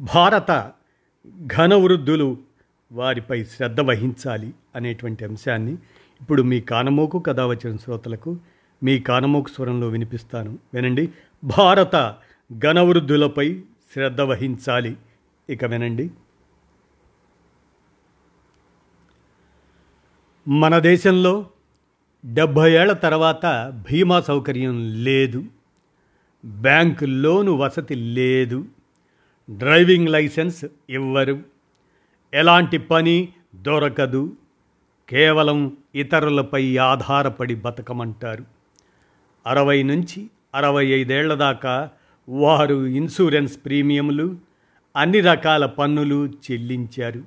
భారత ఘనవృద్ధులు వారిపై శ్రద్ధ వహించాలి అనేటువంటి అంశాన్ని ఇప్పుడు మీ కానమోకు కథ వచ్చిన శ్రోతలకు మీ కానమోకు స్వరంలో వినిపిస్తాను. వినండి. భారత ఘనవృద్ధులపై శ్రద్ధ వహించాలి. ఇక వినండి. మన దేశంలో డెబ్భై ఏళ్ళ తర్వాత బీమా సౌకర్యం లేదు. బ్యాంకు లోను వసతి లేదు. డ్రైవింగ్ లైసెన్స్ ఇవ్వరు. ఎలాంటి పని దొరకదు. కేవలం ఇతరులపై ఆధారపడి బతకమంటారు. అరవై నుంచి అరవై ఐదేళ్ళ దాకా వారు ఇన్సూరెన్స్ ప్రీమియంలు అన్ని రకాల పన్నులు చెల్లించారు.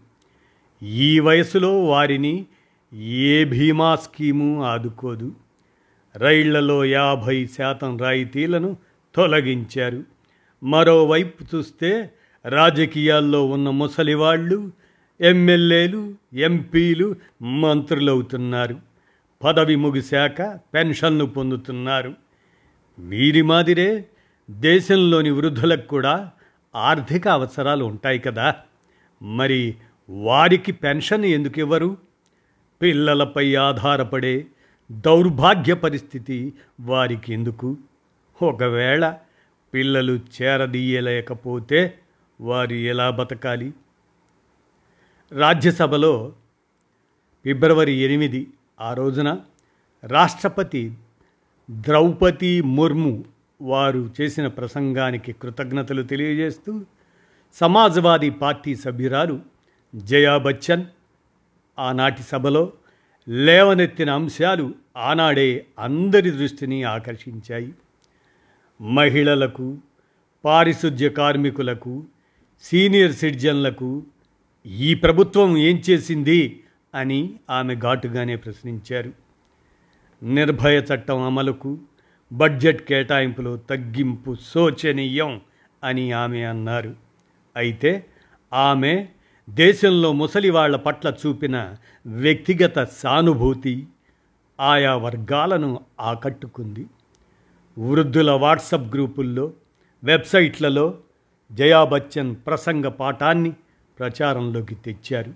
ఈ వయసులో వారిని ఏ బీమా స్కీము ఆదుకోదు. రైళ్ళలో యాభై శాతం రాయితీలను తొలగించారు. మరోవైపు చూస్తే రాజకీయాల్లో ఉన్న ముసలివాళ్ళు ఎమ్మెల్యేలు ఎంపీలు మంత్రులవుతున్నారు. పదవి ముగిశాక పెన్షన్లు పొందుతున్నారు. వీరి మాదిరే దేశంలోని వృద్ధులకు కూడా ఆర్థిక అవసరాలు ఉంటాయి కదా. మరి వారికి పెన్షన్ ఎందుకు ఇవ్వరు పిల్లలపై ఆధారపడే దౌర్భాగ్య పరిస్థితి వారికి ఎందుకు ఒకవేళ పిల్లలు చేరదీయలేకపోతే వారు ఎలా బతకాలి? రాజ్యసభలో ఫిబ్రవరి ఎనిమిది ఆ రోజున రాష్ట్రపతి ద్రౌపది ముర్ము వారు చేసిన ప్రసంగానికి కృతజ్ఞతలు తెలియజేస్తూ సమాజ్వాదీ పార్టీ సభ్యురాలు జయా బచ్చన్ ఆనాటి సభలో లేవనెత్తిన అంశాలు ఆనాడే అందరి దృష్టిని ఆకర్షించాయి. మహిళలకు పారిశుధ్య కార్మికులకు సీనియర్ సిటిజన్లకు ఈ ప్రభుత్వం ఏం చేసింది అని ఆమె ఘాటుగానే ప్రశ్నించారు. నిర్భయ చట్టం అమలుకు బడ్జెట్ కేటాయింపులో తగ్గింపు శోచనీయం అని ఆమె అన్నారు. అయితే ఆమె దేశంలో ముసలి వాళ్ళ పట్ల చూపిన వ్యక్తిగత సానుభూతి ఆయా వర్గాలను ఆకట్టుకుంది. వృద్ధుల వాట్సప్ గ్రూపుల్లో వెబ్సైట్లలో జయా బచ్చన్ ప్రసంగ పాఠాన్ని ప్రచారంలోకి తెచ్చారు.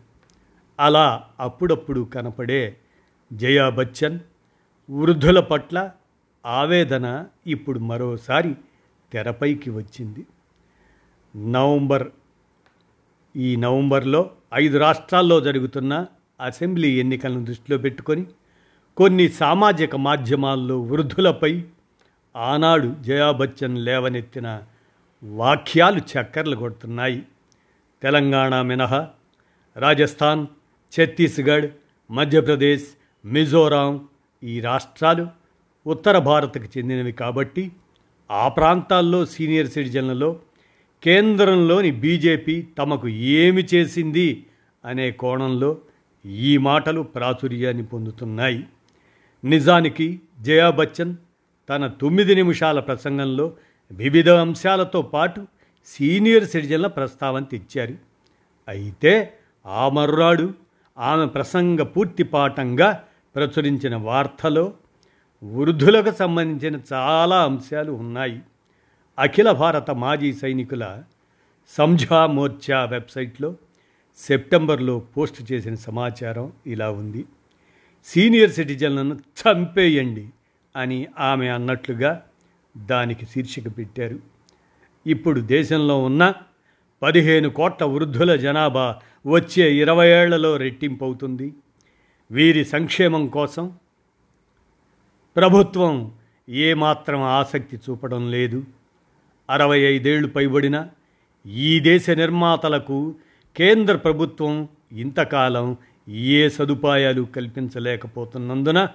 అలా అప్పుడప్పుడు కనపడే జయా బచ్చన్ వృద్ధుల పట్ల ఆవేదన ఇప్పుడు మరోసారి తెరపైకి వచ్చింది. నవంబర్ ఈ నవంబర్లో ఐదు రాష్ట్రాల్లో జరుగుతున్న అసెంబ్లీ ఎన్నికలను దృష్టిలో పెట్టుకొని కొన్ని సామాజిక మాధ్యమాల్లో వృద్ధులపై ఆనాడు జయాబచ్చన్ లేవనెత్తిన వాక్యాలు చక్కర్లు కొడుతున్నాయి. తెలంగాణ మినహా రాజస్థాన్ ఛత్తీస్గఢ్ మధ్యప్రదేశ్ మిజోరాం ఈ రాష్ట్రాలు ఉత్తర భారత్కు చెందినవి కాబట్టి ఆ ప్రాంతాల్లో సీనియర్ సిటిజన్లలో కేంద్రంలోని బీజేపీ తమకు ఏమి చేసింది అనే కోణంలో ఈ మాటలు ప్రాచుర్యాన్ని పొందుతున్నాయి. నిజానికి జయా బచ్చన్ తన తొమ్మిది నిమిషాల ప్రసంగంలో వివిధ అంశాలతో పాటు సీనియర్ సిటిజన్ల ప్రస్తావన తెచ్చారు. అయితే ఆ మర్రాడు ఆమె ప్రసంగ పూర్తి పాఠంగా ప్రచురించిన వార్తలో వృద్ధులకు సంబంధించిన చాలా అంశాలు ఉన్నాయి. అఖిల భారత మాజీ సైనికుల సంఝా మోర్చా వెబ్సైట్లో సెప్టెంబర్లో పోస్ట్ చేసిన సమాచారం ఇలా ఉంది. సీనియర్ సిటిజన్లను చంపేయండి. అని ఆమె అన్నట్లుగా దానికి శీర్షిక పెట్టారు. ఇప్పుడు దేశంలో ఉన్న పదిహేను కోట్ల వృద్ధుల జనాభా వచ్చే ఇరవై ఏళ్ళలో రెట్టింపు అవుతుంది వీరి సంక్షేమం కోసం ప్రభుత్వం ఏమాత్రం ఆసక్తి చూపడం లేదు. అరవై ఐదేళ్ళు పైబడిన ఈ దేశ నిర్మాతలకు కేంద్ర ప్రభుత్వం ఇంతకాలం ఏ సదుపాయాలు కల్పించలేకపోతున్నందున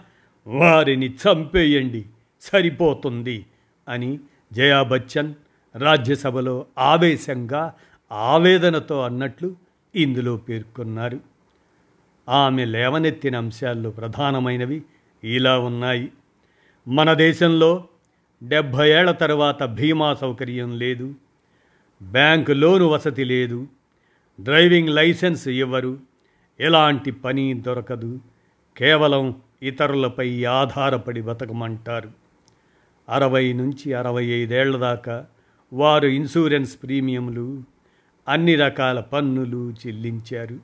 వారిని చంపేయండి సరిపోతుంది అని జయా బచ్చన్ రాజ్యసభలో ఆవేశంగా ఆవేదనతో అన్నట్లు ఇందులో పేర్కొన్నారు. ఆమె లేవనెత్తిన అంశాల్లో ప్రధానమైనవి ఇలా ఉన్నాయి. మన దేశంలో డెబ్భై ఏళ్ళ తర్వాత బీమా సౌకర్యం లేదు బ్యాంకు లోను వసతి లేదు డ్రైవింగ్ లైసెన్స్ ఇవ్వరు ఎలాంటి పని దొరకదు కేవలం ఇతరులపై ఆధారపడి బతకమంటారు. అరవై నుంచి అరవై ఐదేళ్ళ దాకా వారు ఇన్సూరెన్స్ ప్రీమియంలు అన్ని రకాల పన్నులు చెల్లించారు.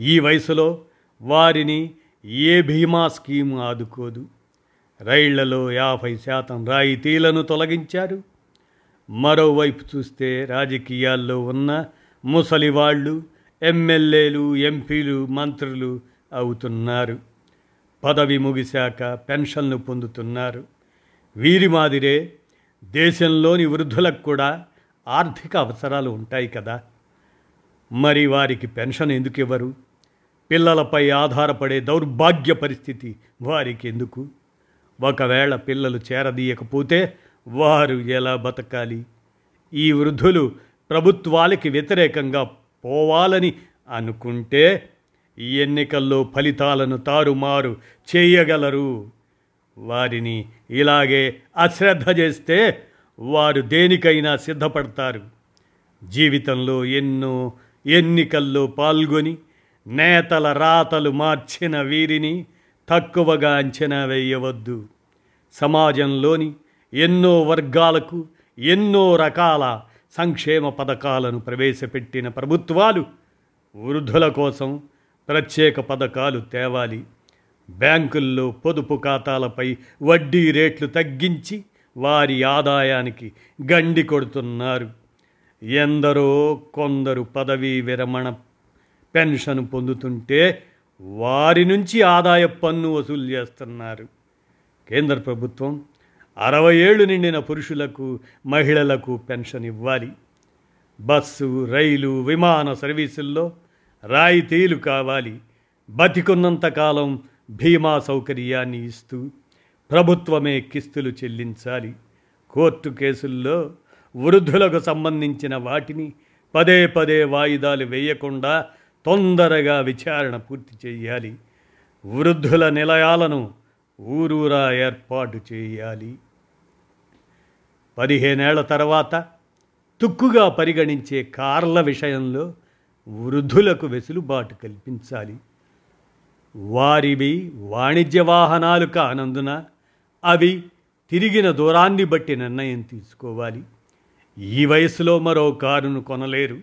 ఈ వయసులో వారిని ఏ బీమా స్కీమ్ ఆదుకోదు? రైళ్ళలో యాభై శాతం రాయితీలను తొలగించారు. మరోవైపు చూస్తే రాజకీయాల్లో ఉన్న ముసలివాళ్ళు ఎమ్మెల్యేలు ఎంపీలు మంత్రులు అవుతున్నారు. పదవి ముగిశాక పెన్షన్లు పొందుతున్నారు. వీరి మాదిరే దేశంలోని వృద్ధులకు కూడా ఆర్థిక అవసరాలు ఉంటాయి కదా. మరి వారికి పెన్షన్ ఎందుకు ఇవ్వరు? పిల్లలపై ఆధారపడే దౌర్భాగ్య పరిస్థితి వారికి ఎందుకు? ఒకవేళ పిల్లలు చేరదీయకపోతే వారు ఎలా బతకాలి? ఈ వృద్ధులు ప్రభుత్వాలకి వ్యతిరేకంగా పోవాలని అనుకుంటే ఈ ఎన్నికల్లో ఫలితాలను తారుమారు చేయగలరు. వారిని ఇలాగే అశ్రద్ధ చేస్తే వారు దేనికైనా సిద్ధపడతారు. జీవితంలో ఎన్నో ఎన్నికల్లో పాల్గొని నేతల రాతలు మార్చిన వీరిని తక్కువగా అంచనా వేయవద్దు. సమాజంలోని ఎన్నో వర్గాలకు ఎన్నో రకాల సంక్షేమ పథకాలను ప్రవేశపెట్టిన ప్రభుత్వాలు వృద్ధుల కోసం ప్రత్యేక పథకాలు తేవాలి. బ్యాంకుల్లో పొదుపు ఖాతాలపై వడ్డీ రేట్లు తగ్గించి వారి ఆదాయానికి గండి కొడుతున్నారు. ఎందరో కొందరు పదవీ విరమణ పెన్షన్ పొందుతుంటే వారి నుంచి ఆదాయ పన్ను వసూలు చేస్తున్నారు. కేంద్ర ప్రభుత్వం అరవై ఏళ్ళు నిండిన పురుషులకు మహిళలకు పెన్షన్ ఇవ్వాలి. బస్సు రైలు విమాన సర్వీసుల్లో రాయితీలు కావాలి. బతికున్నంతకాలం బీమా సౌకర్యాన్ని ఇస్తూ ప్రభుత్వమే కిస్తులు చెల్లించాలి. కోర్టు కేసుల్లో వృద్ధులకు సంబంధించిన వాటిని పదే పదే వాయిదాలు వేయకుండా తొందరగా విచారణ పూర్తి చేయాలి. వృద్ధుల నిలయాలను ఊరూరా ఏర్పాటు చేయాలి. పదిహేనేళ్ళ తర్వాత తుక్కుగా పరిగణించే కార్ల విషయంలో వృద్ధులకు వెసులుబాటు కల్పించాలి. వారివి వాణిజ్య వాహనాలు కానందున అవి తిరిగిన దూరాన్ని బట్టి నిర్ణయం తీసుకోవాలి. ఈ వయసులో మరో కారును కొనలేరు.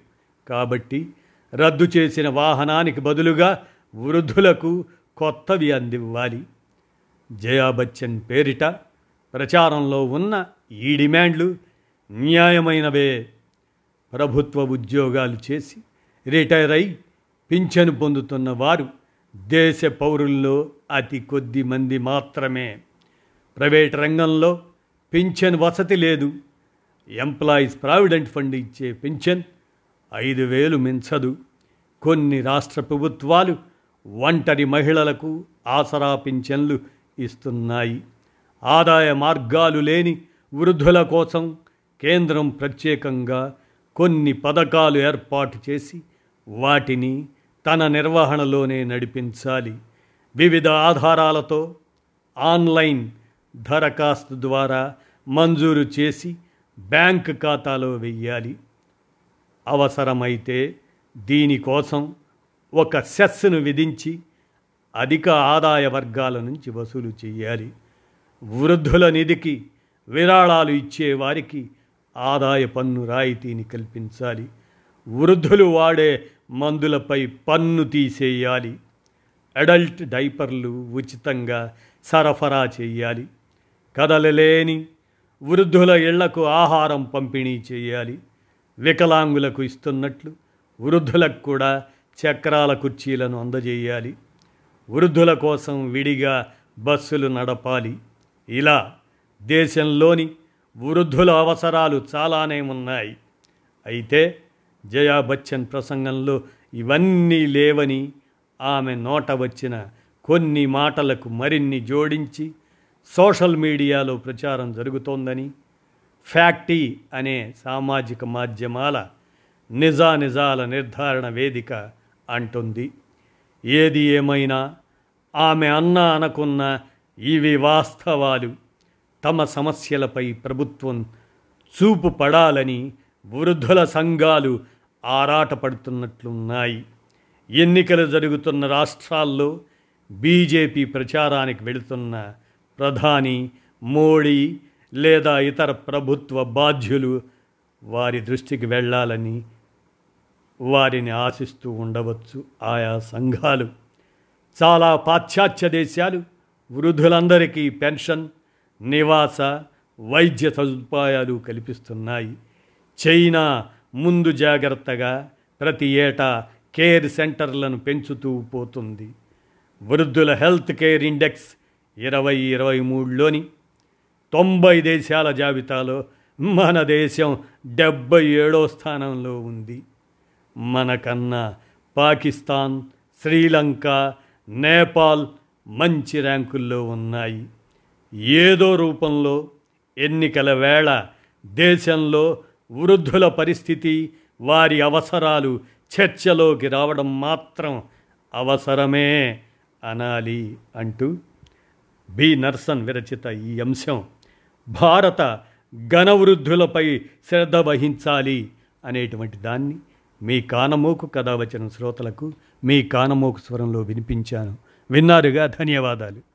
కాబట్టి రద్దు చేసిన వాహనానికి బదులుగా వృద్ధులకు కొత్తవి అందివ్వాలి. జయా బచ్చన్ పేరిట ప్రచారంలో ఉన్న ఈ డిమాండ్లు న్యాయమైనవే. ప్రభుత్వ ఉద్యోగాలు చేసి రిటైర్ అయి పింఛను పొందుతున్న వారు దేశ పౌరుల్లో అతి కొద్ది మంది మాత్రమే. ప్రైవేట్ రంగంలో పింఛన్ వసతి లేదు. ఎంప్లాయీస్ ప్రావిడెంట్ ఫండ్ ఇచ్చే పింఛన్ ఐదు వేలు మించదు. కొన్ని రాష్ట్ర ప్రభుత్వాలు ఒంటరి మహిళలకు ఆసరా పింఛన్లు ఇస్తున్నాయి. ఆదాయ మార్గాలు లేని వృద్ధుల కోసం కేంద్రం ప్రత్యేకంగా కొన్ని పథకాలు ఏర్పాటు చేసి వాటిని తన నిర్వహణలోనే నడిపించాలి. వివిధ ఆధారాలతో ఆన్లైన్ దరఖాస్తు ద్వారా మంజూరు చేసి బ్యాంక్ ఖాతాలో వెయ్యాలి. అవసరమైతే దీనికోసం ఒక సెస్ను విధించి అధిక ఆదాయ వర్గాల నుంచి వసూలు చేయాలి. వృద్ధుల నిధికి విరాళాలు ఇచ్చే వారికి ఆదాయ పన్ను రాయితీని కల్పించాలి. వృద్ధులు వాడే మందులపై పన్ను తీసేయాలి. అడల్ట్ డైపర్లు ఉచితంగా సరఫరా చేయాలి. కదలలేని వృద్ధుల ఇళ్ళకు ఆహారం పంపిణీ చేయాలి. వికలాంగులకు ఇస్తున్నట్లు వృద్ధులకు కూడా చక్రాల కుర్చీలను అందజేయాలి. వృద్ధుల కోసం విడిగా బస్సులు నడపాలి. ఇలా దేశంలోని వృద్ధుల అవసరాలు చాలానే ఉన్నాయి. అయితే జయా బచ్చన్ ప్రసంగంలో ఇవన్నీ లేవని ఆమె నోట వచ్చిన కొన్ని మాటలకు మరిన్ని జోడించి సోషల్ మీడియాలో ప్రచారం జరుగుతోందని ఫ్యాక్టీ అనే సామాజిక మాధ్యమాల నిజానిజాల నిర్ధారణ వేదిక అంటుంది. ఏది ఏమైనా ఆమె అన్న అనుకున్న ఇవి వాస్తవాలు. తమ సమస్యలపై ప్రభుత్వం చూపు పడాలని వృద్ధుల సంఘాలు ఆరాటపడుతున్నట్లున్నాయి. ఎన్నికలు జరుగుతున్న రాష్ట్రాల్లో బీజేపీ ప్రచారానికి వెళుతున్న ప్రధాని మోడీ లేదా ఇతర ప్రభుత్వ బాధ్యులు వారి దృష్టికి వెళ్ళాలని వారిని ఆశిస్తూ ఉండవచ్చు ఆయా సంఘాలు. చాలా పాశ్చాత్య దేశాలు వృద్ధులందరికీ పెన్షన్ నివాస వైద్య సదుపాయాలు కల్పిస్తున్నాయి. చైనా ముందు జాగ్రత్తగా ప్రతి ఏటా కేర్ సెంటర్లను పెంచుతూ పోతుంది. వృద్ధుల హెల్త్ కేర్ ఇండెక్స్ ఇరవై ఇరవై మూడులోని తొంభై దేశాల జాబితాలో మన దేశం డెబ్బై ఏడో స్థానంలో ఉంది. మనకన్నా పాకిస్తాన్ శ్రీలంక నేపాల్ మంచి ర్యాంకుల్లో ఉన్నాయి. ఏదో రూపంలో ఎన్నికల వేళ దేశంలో వృద్ధుల పరిస్థితి వారి అవసరాలు చర్చలోకి రావడం మాత్రం అవసరమే అనాలి అంటూ బి. నర్సన్ విరచిత ఈ అంశం. భారత ఘనవృద్ధులపై శ్రద్ధ వహించాలి అనేటువంటి దాన్ని మీ కానమోకు కథ వచ్చిన శ్రోతలకు మీ కానమోకు స్వరంలో వినిపించాను. విన్నారుగా? ధన్యవాదాలు.